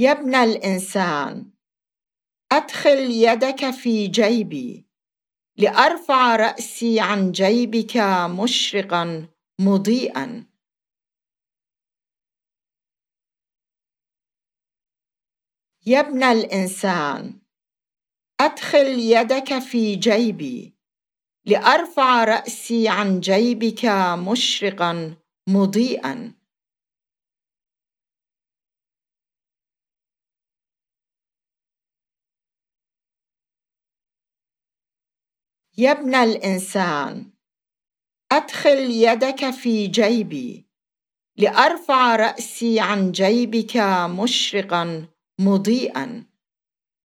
يا ابن الإنسان أدخل يدك في جيبي لأرفع رأسي عن جيبك مشرقا مضيئا. يا ابن الإنسان أدخل يدك في جيبي لأرفع رأسي عن جيبك مشرقا مضيئا. يا ابن الإنسان أدخل يدك في جيبي لأرفع رأسي عن جيبك مشرقا مضيئا.